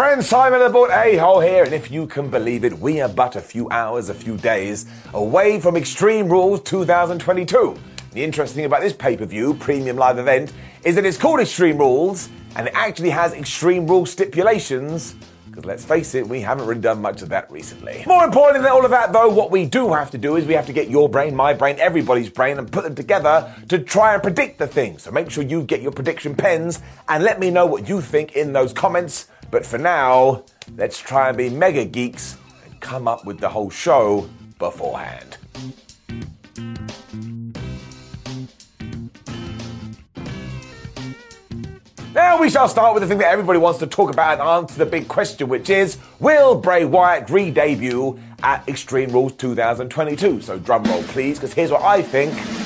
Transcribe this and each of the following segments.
Friends. Simon the Boat A-Hole here, and if you can believe it, we are but a few hours, a few days away from Extreme Rules 2022. The interesting thing about this pay-per-view premium live event is that it's called Extreme Rules, and it actually has Extreme Rules stipulations. Because let's face it, we haven't really done much of that recently. More important than all of that, though, what we do have to do is we have to get your brain, my brain, everybody's brain, and put them together to try and predict the thing. So make sure you get your prediction pens and let me know what you think in those comments. But for now, let's try and be mega geeks and come up with the whole show beforehand. Now we shall start with the thing that everybody wants to talk about and answer the big question, which is Will Bray Wyatt re debut at Extreme Rules 2022? So, drum roll, please, because here's what I think.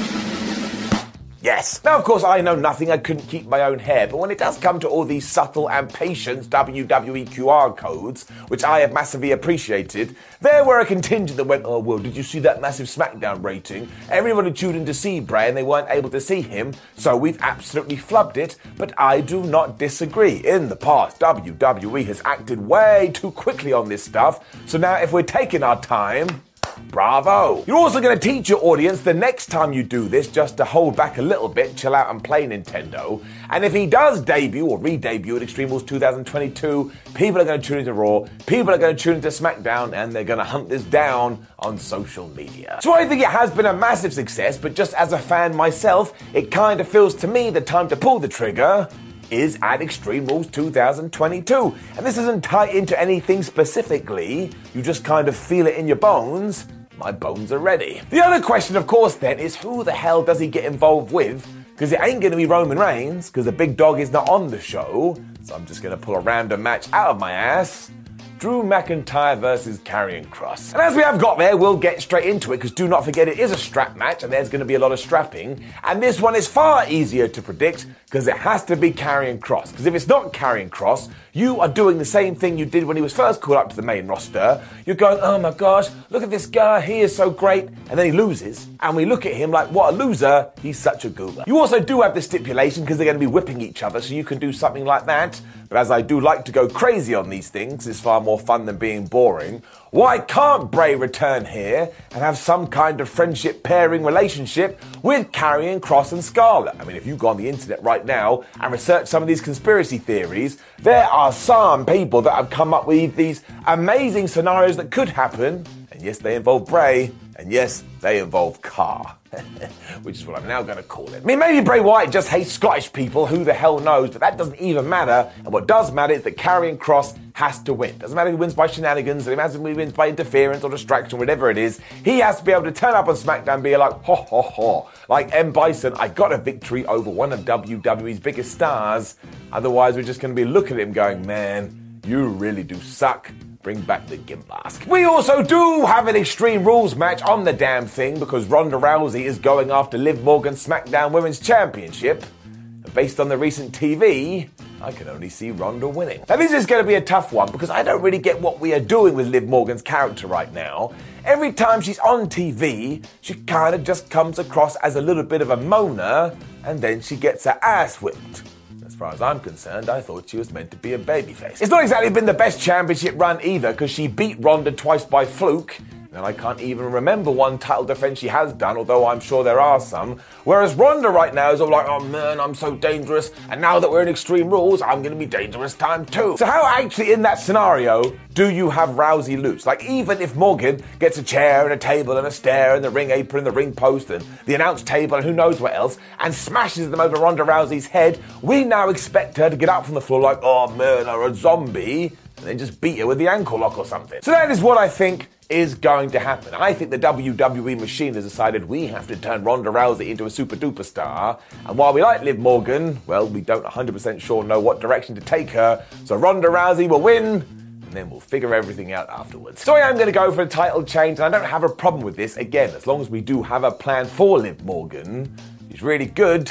Yes. Now, of course, I know nothing. I couldn't keep my own hair. But when it does come to all these subtle and patient WWE QR codes, which I have massively appreciated, there were a contingent that went, oh, well, did you see that massive SmackDown rating? Everybody tuned in to see Bray and they weren't able to see him, so we've absolutely flubbed it. But I do not disagree. In the past, WWE has acted way too quickly on this stuff. So now, if we're taking our time, Bravo! You're also going to teach your audience the next time you do this just to hold back a little bit, chill out and play Nintendo. And if he does debut or re debut at Extreme Rules 2022, people are going to tune into Raw, people are going to tune into SmackDown, and they're going to hunt this down on social media. So I think it has been a massive success, but just as a fan myself, it kind of feels to me the time to pull the trigger is at Extreme Rules 2022. And this doesn't tie into anything specifically, you just kind of feel it in your bones. My bones are ready. The other question, of course, then, is who the hell does he get involved with? Because it ain't going to be Roman Reigns, because the big dog is not on the show. So I'm just going to pull a random match out of my ass. Drew McIntyre versus Karrion Kross. And as we have got there, we'll get straight into it because do not forget it is a strap match and there's going to be a lot of strapping. And this one is far easier to predict because it has to be Karrion Kross. Because if it's not Karrion Kross, you are doing the same thing you did when he was first called up to the main roster. You're going, oh my gosh, look at this guy, he is so great. And then he loses. And we look at him like, what a loser, he's such a goober. You also do have the stipulation because they're going to be whipping each other, so you can do something like that. But as I do like to go crazy on these things, it's far more fun than being boring. Why can't Bray return here and have some kind of friendship pairing relationship with Karrion Kross and Scarlett? I mean, if you go on the internet right now and research some of these conspiracy theories, there are some people that have come up with these amazing scenarios that could happen. And yes, they involve Bray, and yes, they involve Carr. Which is what I'm now going to call it. I mean, maybe Bray Wyatt just hates Scottish people, who the hell knows, but that doesn't even matter. And what does matter is that Karrion Kross has to win. Doesn't matter he wins by shenanigans, matters if he wins by interference or distraction, whatever it is. He has to be able to turn up on SmackDown and be like, ho ho ho. Like M. Bison, I got a victory over one of WWE's biggest stars. Otherwise, we're just going to be looking at him going, man, you really do suck. Bring back the gimp mask. We also do have an Extreme Rules match on the damn thing because Ronda Rousey is going after Liv Morgan's SmackDown Women's Championship. Based on the recent TV, I can only see Ronda winning. Now, this is going to be a tough one because I don't really get what we are doing with Liv Morgan's character right now. Every time she's on TV, she kind of just comes across as a little bit of a moaner and then she gets her ass whipped. As far as I'm concerned, I thought she was meant to be a babyface. It's not exactly been the best championship run either, because she beat Ronda twice by fluke. And I can't even remember one title defense she has done, although I'm sure there are some. Whereas Ronda right now is all like, oh man, I'm so dangerous. And now that we're in Extreme Rules, I'm going to be dangerous time too. So, how actually in that scenario do you have Rousey loose? Like, even if Morgan gets a chair and a table and a stair and the ring apron and the ring post and the announce table and who knows what else and smashes them over Ronda Rousey's head, we now expect her to get up from the floor like, oh man, or a zombie and then just beat her with the ankle lock or something. So that is what I think is going to happen. I think the WWE machine has decided we have to turn Ronda Rousey into a super duper star. And while we like Liv Morgan, well, we don't 100% sure know what direction to take her. So Ronda Rousey will win. And then we'll figure everything out afterwards. So I am going to go for a title change, and I don't have a problem with this. Again, as long as we do have a plan for Liv Morgan, she's really good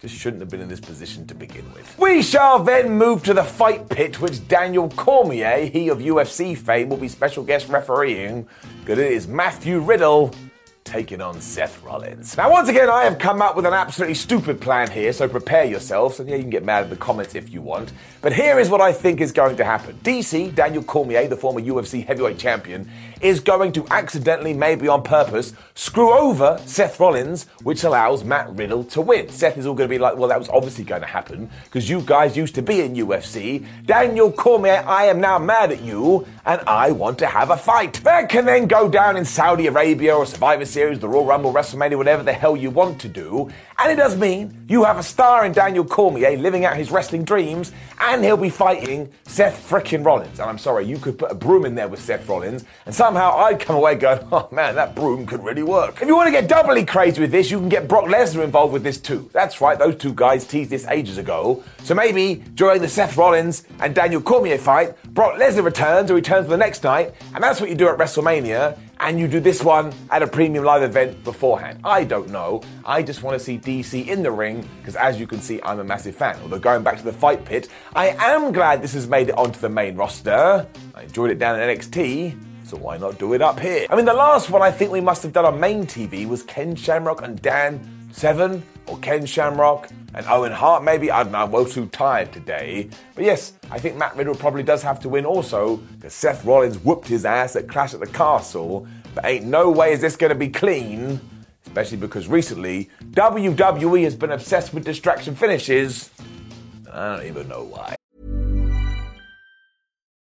just shouldn't have been in this position to begin with. We shall then move to the fight pit, which Daniel Cormier, he of UFC fame, will be special guest refereeing. Because it is Matthew Riddle taking on Seth Rollins. Now, once again, I have come up with an absolutely stupid plan here, so prepare yourselves. And yeah, you can get mad in the comments if you want. But here is what I think is going to happen. DC, Daniel Cormier, the former UFC heavyweight champion, is going to accidentally, maybe on purpose, screw over Seth Rollins, which allows Matt Riddle to win. Seth is all going to be like, well, that was obviously going to happen because you guys used to be in UFC. Daniel Cormier, I am now mad at you and I want to have a fight. That can then go down in Saudi Arabia or Survivor Series, the Royal Rumble, WrestleMania, whatever the hell you want to do. And it does mean you have a star in Daniel Cormier living out his wrestling dreams, and he'll be fighting Seth frickin' Rollins. And I'm sorry, you could put a broom in there with Seth Rollins, and somehow I'd come away going, oh man, that broom could really work. If you want to get doubly crazy with this, you can get Brock Lesnar involved with this too. That's right, those two guys teased this ages ago. So maybe during the Seth Rollins and Daniel Cormier fight, Brock Lesnar returns or returns for the next night, and that's what you do at WrestleMania and you do this one at a premium live event beforehand. I don't know. I just want to see DC in the ring because, as you can see, I'm a massive fan. Although going back to the fight pit, I am glad this has made it onto the main roster. I enjoyed it down in NXT. So why not do it up here? I mean, the last one I think we must have done on main TV was Ken Shamrock and Dan Severn, or Ken Shamrock and Owen Hart, maybe. I don't know, I'm well too tired today. But yes, I think Matt Riddle probably does have to win also, because Seth Rollins whooped his ass at Clash at the Castle. But ain't no way is this going to be clean, especially because recently WWE has been obsessed with distraction finishes. I don't even know why.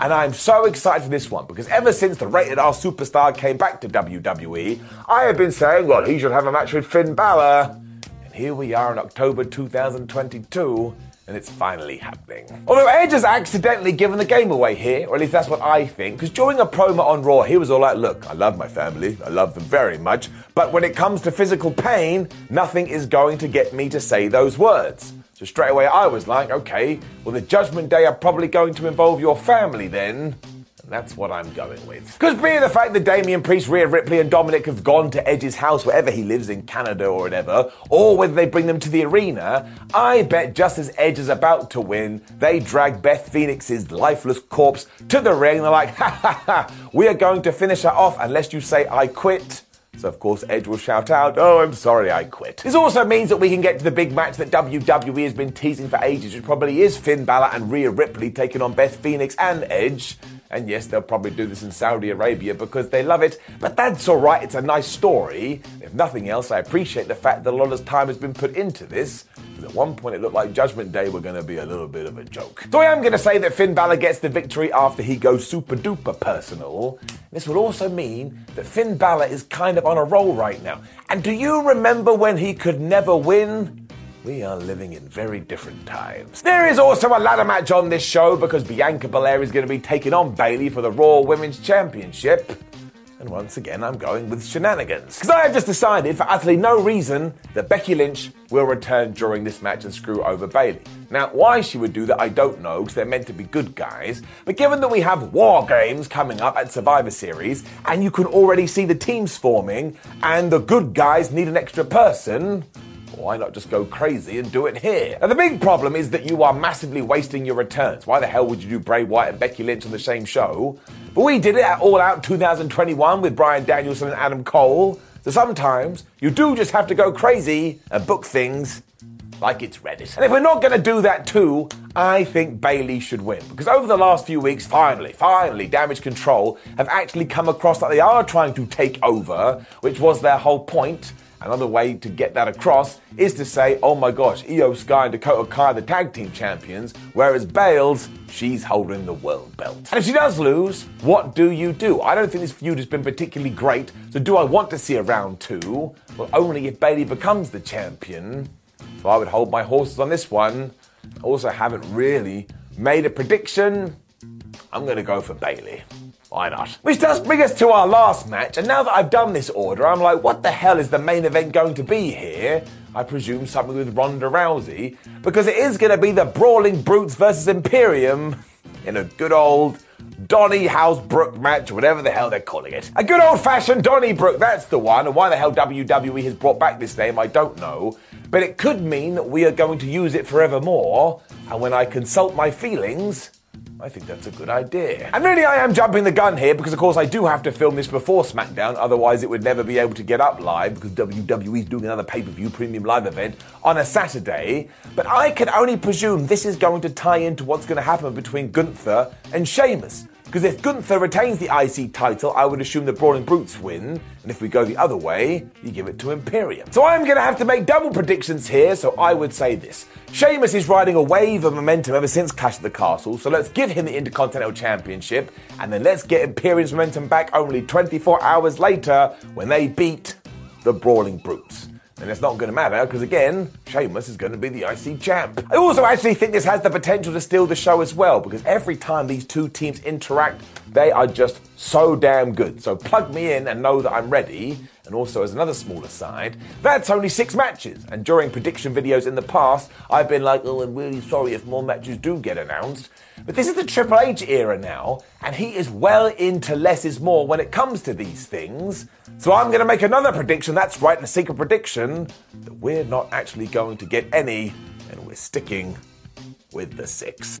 And I'm so excited for this one because ever since the rated R superstar came back to WWE, I have been saying, well, he should have a match with Finn Balor. And here we are in October 2022, and it's finally happening. Although Edge has accidentally given the game away here, or at least that's what I think, because during a promo on Raw, he was all like, look, I love my family, I love them very much, but when it comes to physical pain, nothing is going to get me to say those words. So straight away I was like, okay, well, the Judgment Day are probably going to involve your family then. And that's what I'm going with. Because being the fact that Damian Priest, Rhea Ripley, and Dominik have gone to Edge's house, wherever he lives in Canada or whatever, or whether they bring them to the arena, I bet just as Edge is about to win, they drag Beth Phoenix's lifeless corpse to the ring. They're like, ha ha ha, we are going to finish her off unless you say I quit. So, of course, Edge will shout out, Oh, I'm sorry, I quit. This also means that we can get to the big match that WWE has been teasing for ages, which probably is Finn Balor and Rhea Ripley taking on Beth Phoenix and Edge. And yes, they'll probably do this in Saudi Arabia because they love it, but that's alright, it's a nice story. If nothing else, I appreciate the fact that a lot of time has been put into this. At one point, it looked like Judgment Day were going to be a little bit of a joke. So I am going to say that Finn Balor gets the victory after he goes super duper personal. This will also mean that Finn Balor is kind of on a roll right now. And do you remember when he could never win? We are living in very different times. There is also a ladder match on this show because Bianca Belair is going to be taking on Bayley for the Raw Women's Championship. And once again, I'm going with shenanigans. Because I have just decided, for utterly no reason, that Becky Lynch will return during this match and screw over Bayley. Now, why she would do that, I don't know, because they're meant to be good guys. But given that we have War Games coming up at Survivor Series, and you can already see the teams forming, and the good guys need an extra person, why not just go crazy and do it here? Now, the big problem is that you are massively wasting your returns. Why the hell would you do Bray Wyatt and Becky Lynch on the same show? But we did it at All Out 2021 with Bryan Danielson and Adam Cole. So sometimes you do just have to go crazy and book things like it's Reddit. And if we're not going to do that too, I think Bayley should win. Because over the last few weeks, finally, finally, Damage Control have actually come across that they are trying to take over, which was their whole point. Another way to get that across is to say, oh my gosh, Iyo Sky and Dakota Kai are the tag team champions, whereas Bales, she's holding the world belt. And if she does lose, what do you do? I don't think this feud has been particularly great, so do I want to see a round two? Well, only if Bayley becomes the champion. So I would hold my horses on this one. I also haven't really made a prediction. I'm going to go for Bayley. Why not? Which does bring us to our last match, and now that I've done this order, I'm like, what the hell is the main event going to be here? I presume something with Ronda Rousey, because it is going to be the Brawling Brutes versus Imperium in a good old Donnybrook match, whatever the hell they're calling it. A good old fashioned Donnybrook, that's the one. And why the hell WWE has brought back this name, I don't know. But it could mean that we are going to use it forevermore. And when I consult my feelings, I think that's a good idea. And really, I am jumping the gun here because, of course, I do have to film this before SmackDown, otherwise, it would never be able to get up live because WWE is doing another pay per view premium live event on a Saturday. But I can only presume this is going to tie into what's going to happen between Gunther and Sheamus. Because if Gunther retains the IC title, I would assume the Brawling Brutes win. And if we go the other way, you give it to Imperium. So I'm going to have to make double predictions here, so I would say this. Sheamus is riding a wave of momentum ever since Clash of the Castle, so let's give him the Intercontinental Championship, and then let's get Imperium's momentum back only 24 hours later when they beat the Brawling Brutes. And it's not going to matter because, again, Sheamus is going to be the IC champ. I also actually think this has the potential to steal the show as well because every time these two teams interact, they are just so damn good. So plug me in and know that I'm ready. And also, as another small aside, that's only six matches. And during prediction videos in the past, I've been like, oh, I'm really sorry if more matches do get announced. But this is the Triple H era now, and he is well into less is more when it comes to these things. So I'm going to make another prediction, that's right, a secret prediction, that we're not actually going to get any, and we're sticking with the six.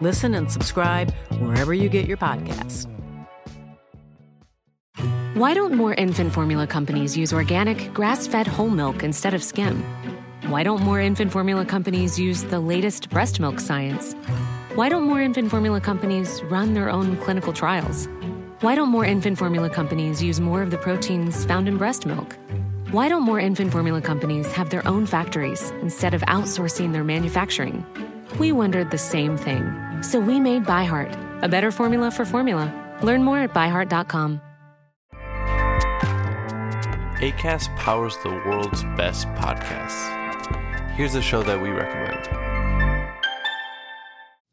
Listen and subscribe wherever you get your podcasts. Why don't more infant formula companies use organic, grass fed whole milk instead of skim? Why don't more infant formula companies use the latest breast milk science? Why don't more infant formula companies run their own clinical trials? Why don't more infant formula companies use more of the proteins found in breast milk? Why don't more infant formula companies have their own factories instead of outsourcing their manufacturing? We wondered the same thing. So we made ByHeart, a better formula for formula. Learn more at byheart.com. ACAST powers the world's best podcasts. Here's a show that we recommend.